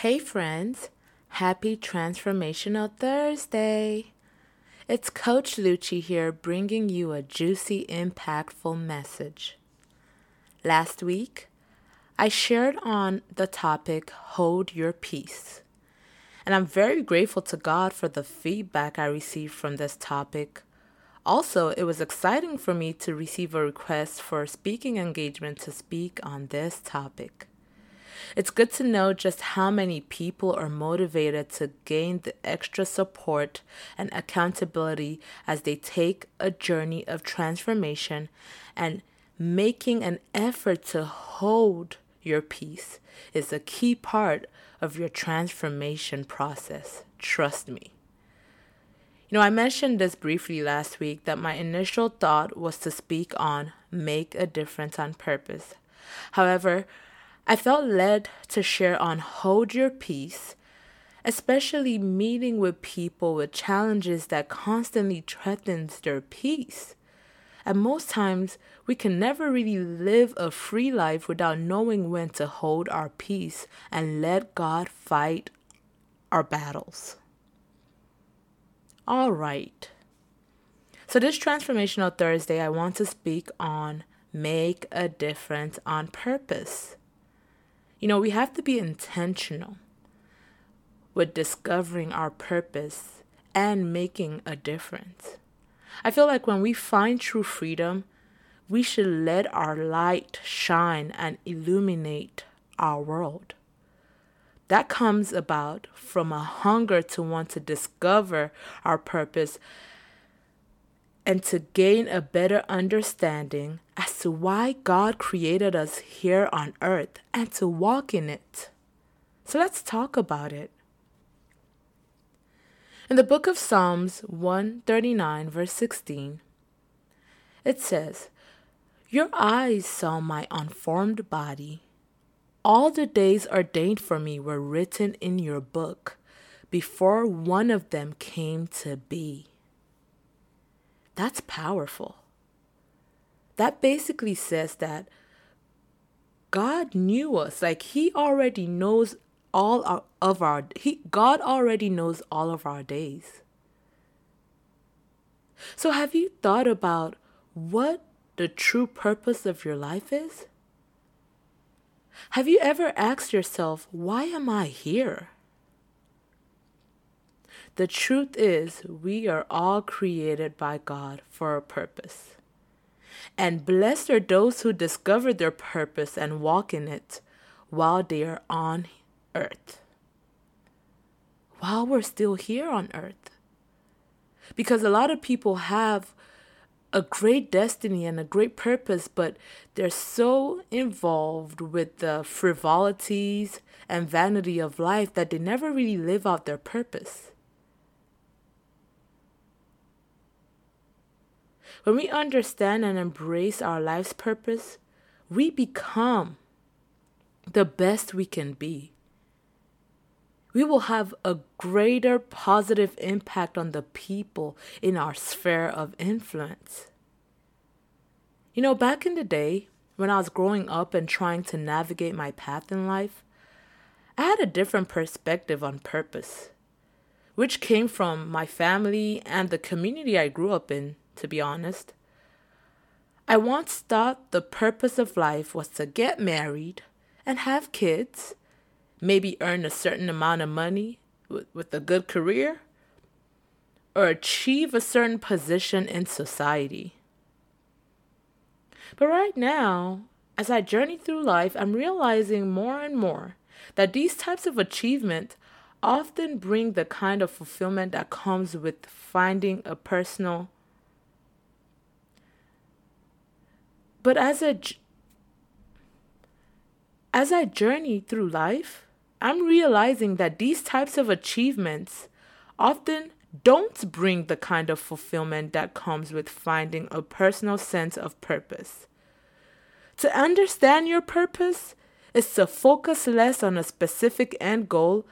Hey, friends. Happy Transformational Thursday. It's Coach Lucci here bringing you a juicy, impactful message. Last week, I shared on the topic Hold Your Peace. And I'm very grateful to God for the feedback I received from this topic. Also, it was exciting for me to receive a request for a speaking engagement to speak on this topic. It's good to know just how many people are motivated to gain the extra support and accountability as they take a journey of transformation and making an effort to hold your peace is a key part of your transformation process. Trust me. You know, I mentioned this briefly last week that my initial thought was to speak on make a difference on purpose. However, I felt led to share on hold your peace, especially meeting with people with challenges that constantly threatens their peace. And most times, we can never really live a free life without knowing when to hold our peace and let God fight our battles. All right. So, this Transformational Thursday, I want to speak on make a difference on purpose. You know, we have to be intentional with discovering our purpose and making a difference. I feel like when we find true freedom, we should let our light shine and illuminate our world. That comes about from a hunger to want to discover our purpose and to gain a better understanding as to why God created us here on earth and to walk in it. So let's talk about it. In the book of Psalms 139, verse 16, it says, Your eyes saw my unformed body. All the days ordained for me were written in your book before one of them came to be. That's powerful. That basically says that God knew us. Like he already knows all of our he God already knows all of our days. So have you thought about what the true purpose of your life is? Have you ever asked yourself, why am I here? The truth is, we are all created by God for a purpose. And blessed are those who discover their purpose and walk in it while they are on earth. While we're still here on earth. Because a lot of people have a great destiny and a great purpose, but they're so involved with the frivolities and vanity of life that they never really live out their purpose. When we understand and embrace our life's purpose, we become the best we can be. We will have a greater positive impact on the people in our sphere of influence. You know, back in the day, when I was growing up and trying to navigate my path in life, I had a different perspective on purpose, which came from my family and the community I grew up in to be honest. I once thought the purpose of life was to get married and have kids, maybe earn a certain amount of money with, with a good career, or achieve a certain position in society. But right now, as I journey through life, I'm realizing more and more that these types of achievement often bring the kind of fulfillment that comes with finding a personal But as a as I journey through life, I'm realizing that these types of achievements often don't bring the kind of fulfillment that comes with finding a personal sense of purpose. To understand your purpose is to focus less on a specific end goal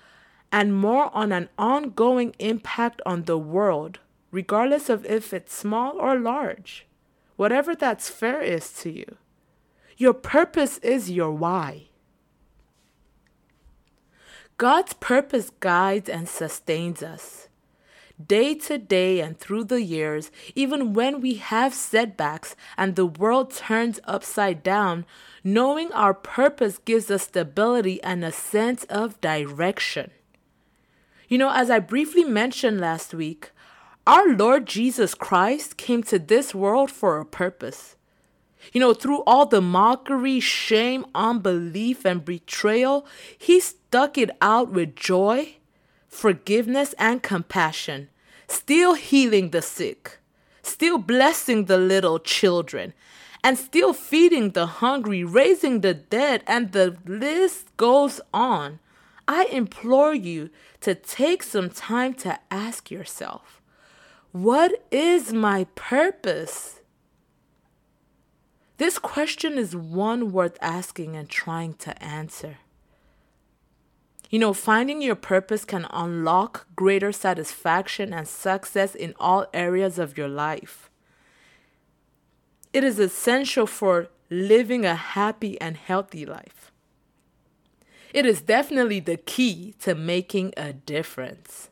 and more on an ongoing impact on the world, regardless of if it's small or large whatever that sphere is to you. Your purpose is your why. God's purpose guides and sustains us. Day to day and through the years, even when we have setbacks and the world turns upside down, knowing our purpose gives us stability and a sense of direction. You know, as I briefly mentioned last week, our Lord Jesus Christ came to this world for a purpose. You know, through all the mockery, shame, unbelief, and betrayal, he stuck it out with joy, forgiveness, and compassion, still healing the sick, still blessing the little children, and still feeding the hungry, raising the dead, and the list goes on. I implore you to take some time to ask yourself, what is my purpose? This question is one worth asking and trying to answer. You know, finding your purpose can unlock greater satisfaction and success in all areas of your life. It is essential for living a happy and healthy life. It is definitely the key to making a difference.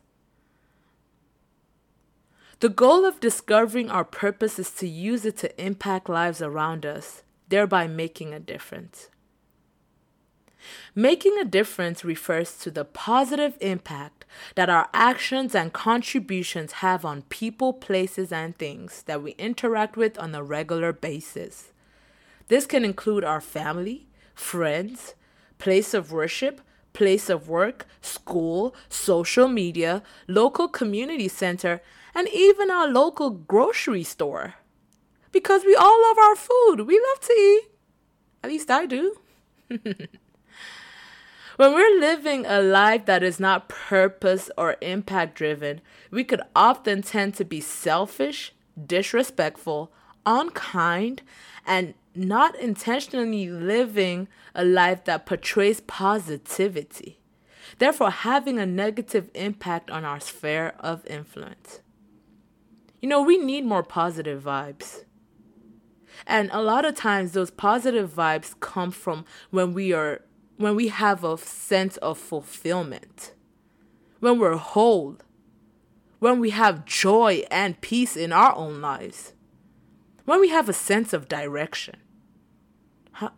The goal of discovering our purpose is to use it to impact lives around us, thereby making a difference. Making a difference refers to the positive impact that our actions and contributions have on people, places, and things that we interact with on a regular basis. This can include our family, friends, place of worship, place of work, school, social media, local community center, and even our local grocery store. Because we all love our food. We love to eat. At least I do. when we're living a life that is not purpose or impact driven, we could often tend to be selfish, disrespectful, unkind, and not intentionally living a life that portrays positivity, therefore, having a negative impact on our sphere of influence. You know, we need more positive vibes. And a lot of times those positive vibes come from when we are when we have a sense of fulfillment. When we're whole. When we have joy and peace in our own lives. When we have a sense of direction. Huh?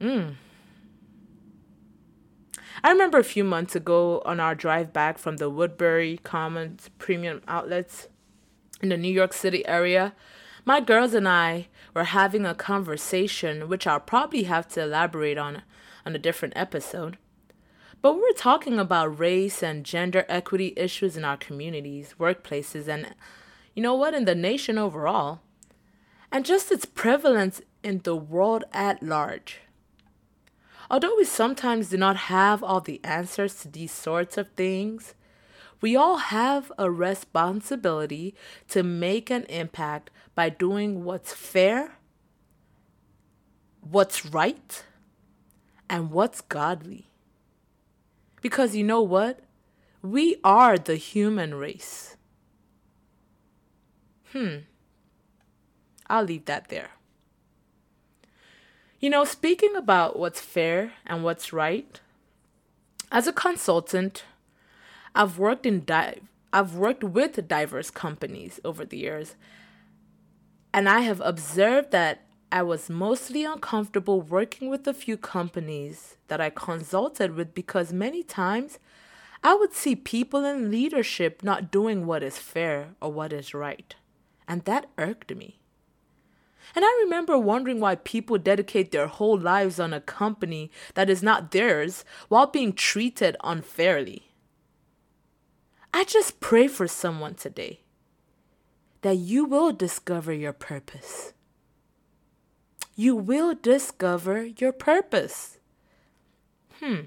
Mm. I remember a few months ago on our drive back from the Woodbury Commons premium outlets in the New York City area, my girls and I were having a conversation, which I'll probably have to elaborate on on a different episode. But we were talking about race and gender equity issues in our communities, workplaces, and you know what, in the nation overall, and just its prevalence in the world at large. Although we sometimes do not have all the answers to these sorts of things, we all have a responsibility to make an impact by doing what's fair, what's right, and what's godly. Because you know what? We are the human race. Hmm. I'll leave that there. You know, speaking about what's fair and what's right, as a consultant, I've worked in di- I've worked with diverse companies over the years, and I have observed that I was mostly uncomfortable working with a few companies that I consulted with because many times I would see people in leadership not doing what is fair or what is right, and that irked me. And I remember wondering why people dedicate their whole lives on a company that is not theirs while being treated unfairly. I just pray for someone today that you will discover your purpose. You will discover your purpose. Hmm.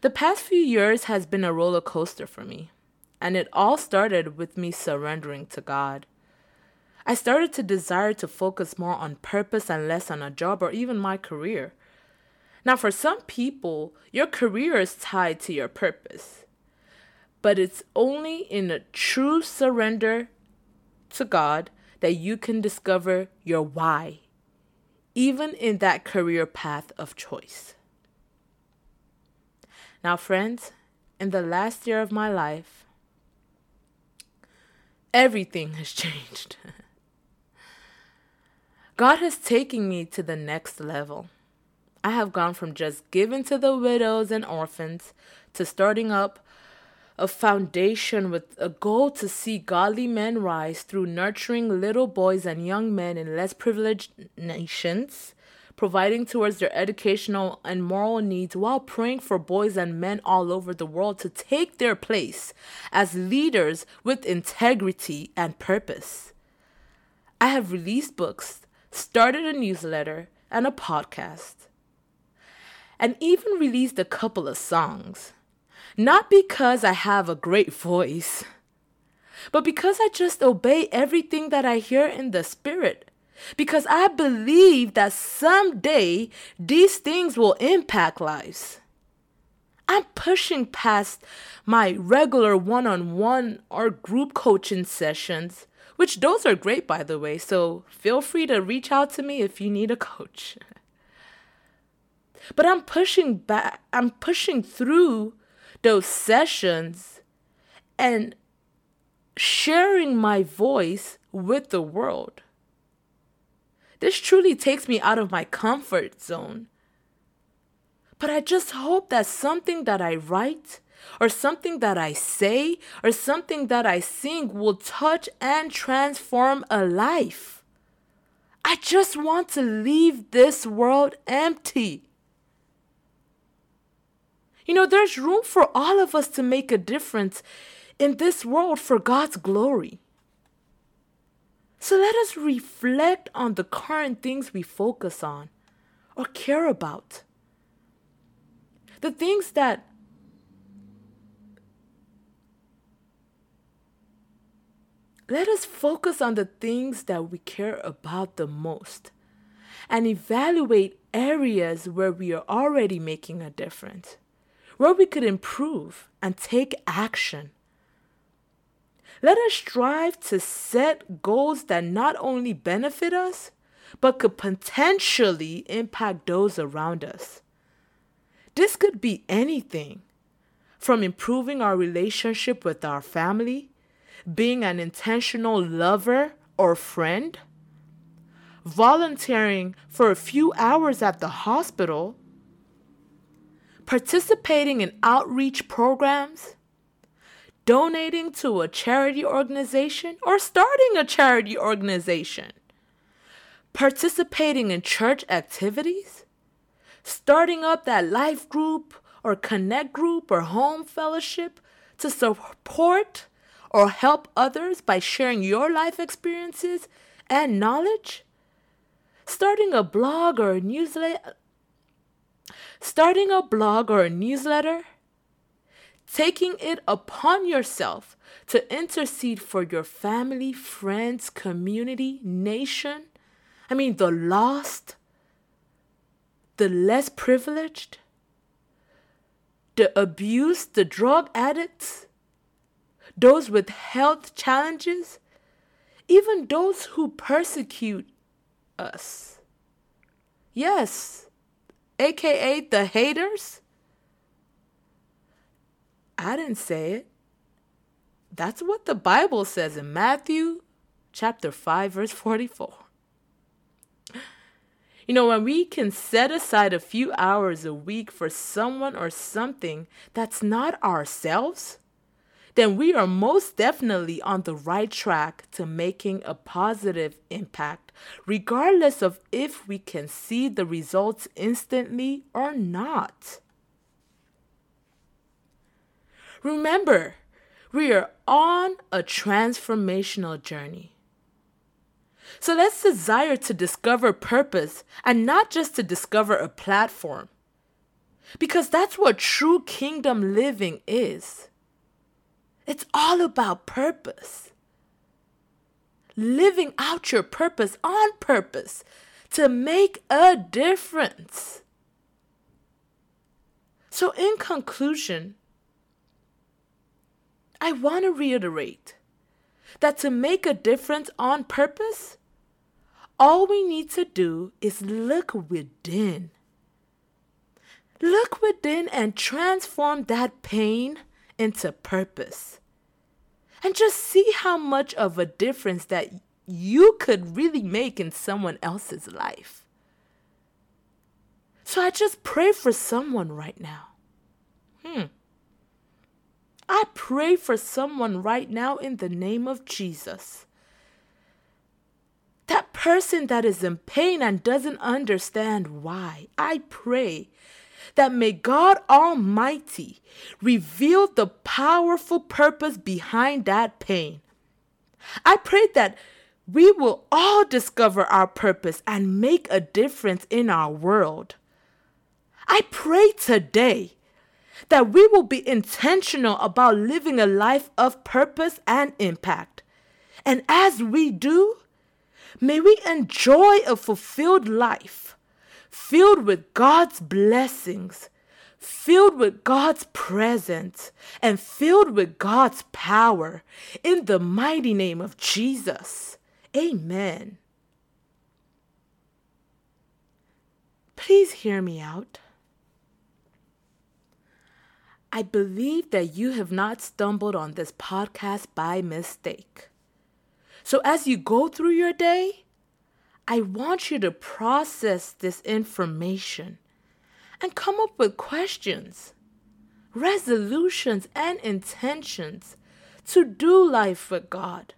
The past few years has been a roller coaster for me, and it all started with me surrendering to God. I started to desire to focus more on purpose and less on a job or even my career. Now, for some people, your career is tied to your purpose, but it's only in a true surrender to God that you can discover your why, even in that career path of choice. Now, friends, in the last year of my life, everything has changed. God has taken me to the next level. I have gone from just giving to the widows and orphans to starting up a foundation with a goal to see godly men rise through nurturing little boys and young men in less privileged nations, providing towards their educational and moral needs while praying for boys and men all over the world to take their place as leaders with integrity and purpose. I have released books, started a newsletter and a podcast, and even released a couple of songs. Not because I have a great voice, but because I just obey everything that I hear in the Spirit. Because I believe that someday these things will impact lives. I'm pushing past my regular one on one or group coaching sessions, which those are great, by the way. So feel free to reach out to me if you need a coach. but I'm pushing back, I'm pushing through those sessions and sharing my voice with the world. This truly takes me out of my comfort zone. But I just hope that something that I write, or something that I say, or something that I sing will touch and transform a life. I just want to leave this world empty. You know, there's room for all of us to make a difference in this world for God's glory. So let us reflect on the current things we focus on or care about. The things that let us focus on the things that we care about the most and evaluate areas where we are already making a difference where we could improve and take action. Let us strive to set goals that not only benefit us, but could potentially impact those around us. This could be anything from improving our relationship with our family, being an intentional lover or friend, volunteering for a few hours at the hospital? Participating in outreach programs, donating to a charity organization, or starting a charity organization, participating in church activities, starting up that life group or connect group or home fellowship to support or help others by sharing your life experiences and knowledge, starting a blog or a newsletter starting a blog or a newsletter, taking it upon yourself to intercede for your family, friends, community, nation. I mean, the lost, the less privileged, the abused, the drug addicts, those with health challenges, even those who persecute us. Yes aka the haters? I didn't say it. That's what the Bible says in Matthew chapter 5 verse 44. You know, when we can set aside a few hours a week for someone or something that's not ourselves, then we are most definitely on the right track to making a positive impact, regardless of if we can see the results instantly or not. Remember, we are on a transformational journey. So let's desire to discover purpose and not just to discover a platform. Because that's what true kingdom living is. It's all about purpose. Living out your purpose on purpose to make a difference. So, in conclusion, I want to reiterate that to make a difference on purpose, all we need to do is look within. Look within and transform that pain into purpose. And just see how much of a difference that you could really make in someone else's life. So I just pray for someone right now. Hmm. I pray for someone right now in the name of Jesus. That person that is in pain and doesn't understand why, I pray that may God Almighty reveal the powerful purpose behind that pain. I pray that we will all discover our purpose and make a difference in our world. I pray today that we will be intentional about living a life of purpose and impact. And as we do, may we enjoy a fulfilled life, filled with God's blessings, filled with God's presence, and filled with God's power. In the mighty name of Jesus. Amen. Please hear me out. I believe that you have not stumbled on this podcast by mistake. So, as you go through your day, I want you to process this information and come up with questions, resolutions, and intentions to do life with God,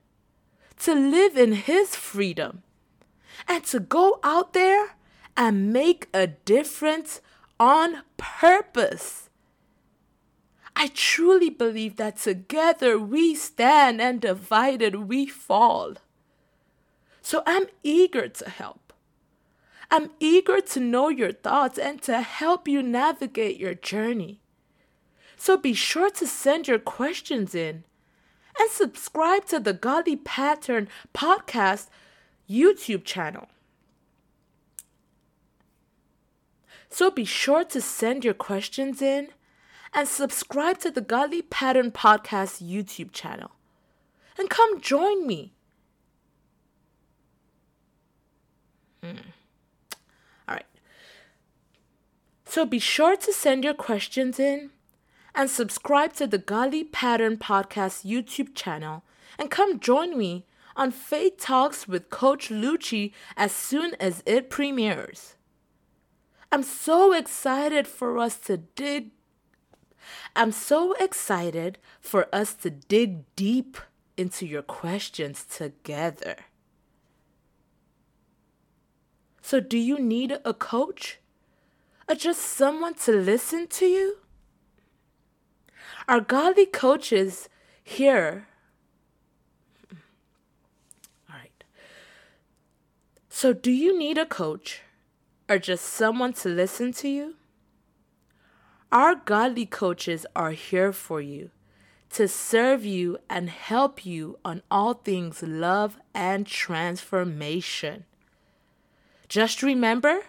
to live in His freedom, and to go out there and make a difference on purpose. I truly believe that together we stand and divided we fall. So I'm eager to help. I'm eager to know your thoughts and to help you navigate your journey. So be sure to send your questions in and subscribe to the Godly Pattern Podcast YouTube channel. So be sure to send your questions in and subscribe to the Godly Pattern Podcast YouTube channel. And come join me. Hmm. All right. So be sure to send your questions in and subscribe to the Godly Pattern Podcast YouTube channel and come join me on Faith Talks with Coach Lucci as soon as it premieres. I'm so excited for us to dig I'm so excited for us to dig deep into your questions together. So, do you need a coach? Or just someone to listen to you? Our godly coaches here. All right. So, do you need a coach or just someone to listen to you? Our godly coaches are here for you to serve you and help you on all things love and transformation. Just remember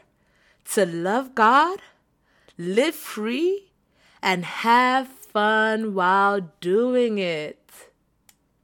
to love God, live free, and have fun while doing it.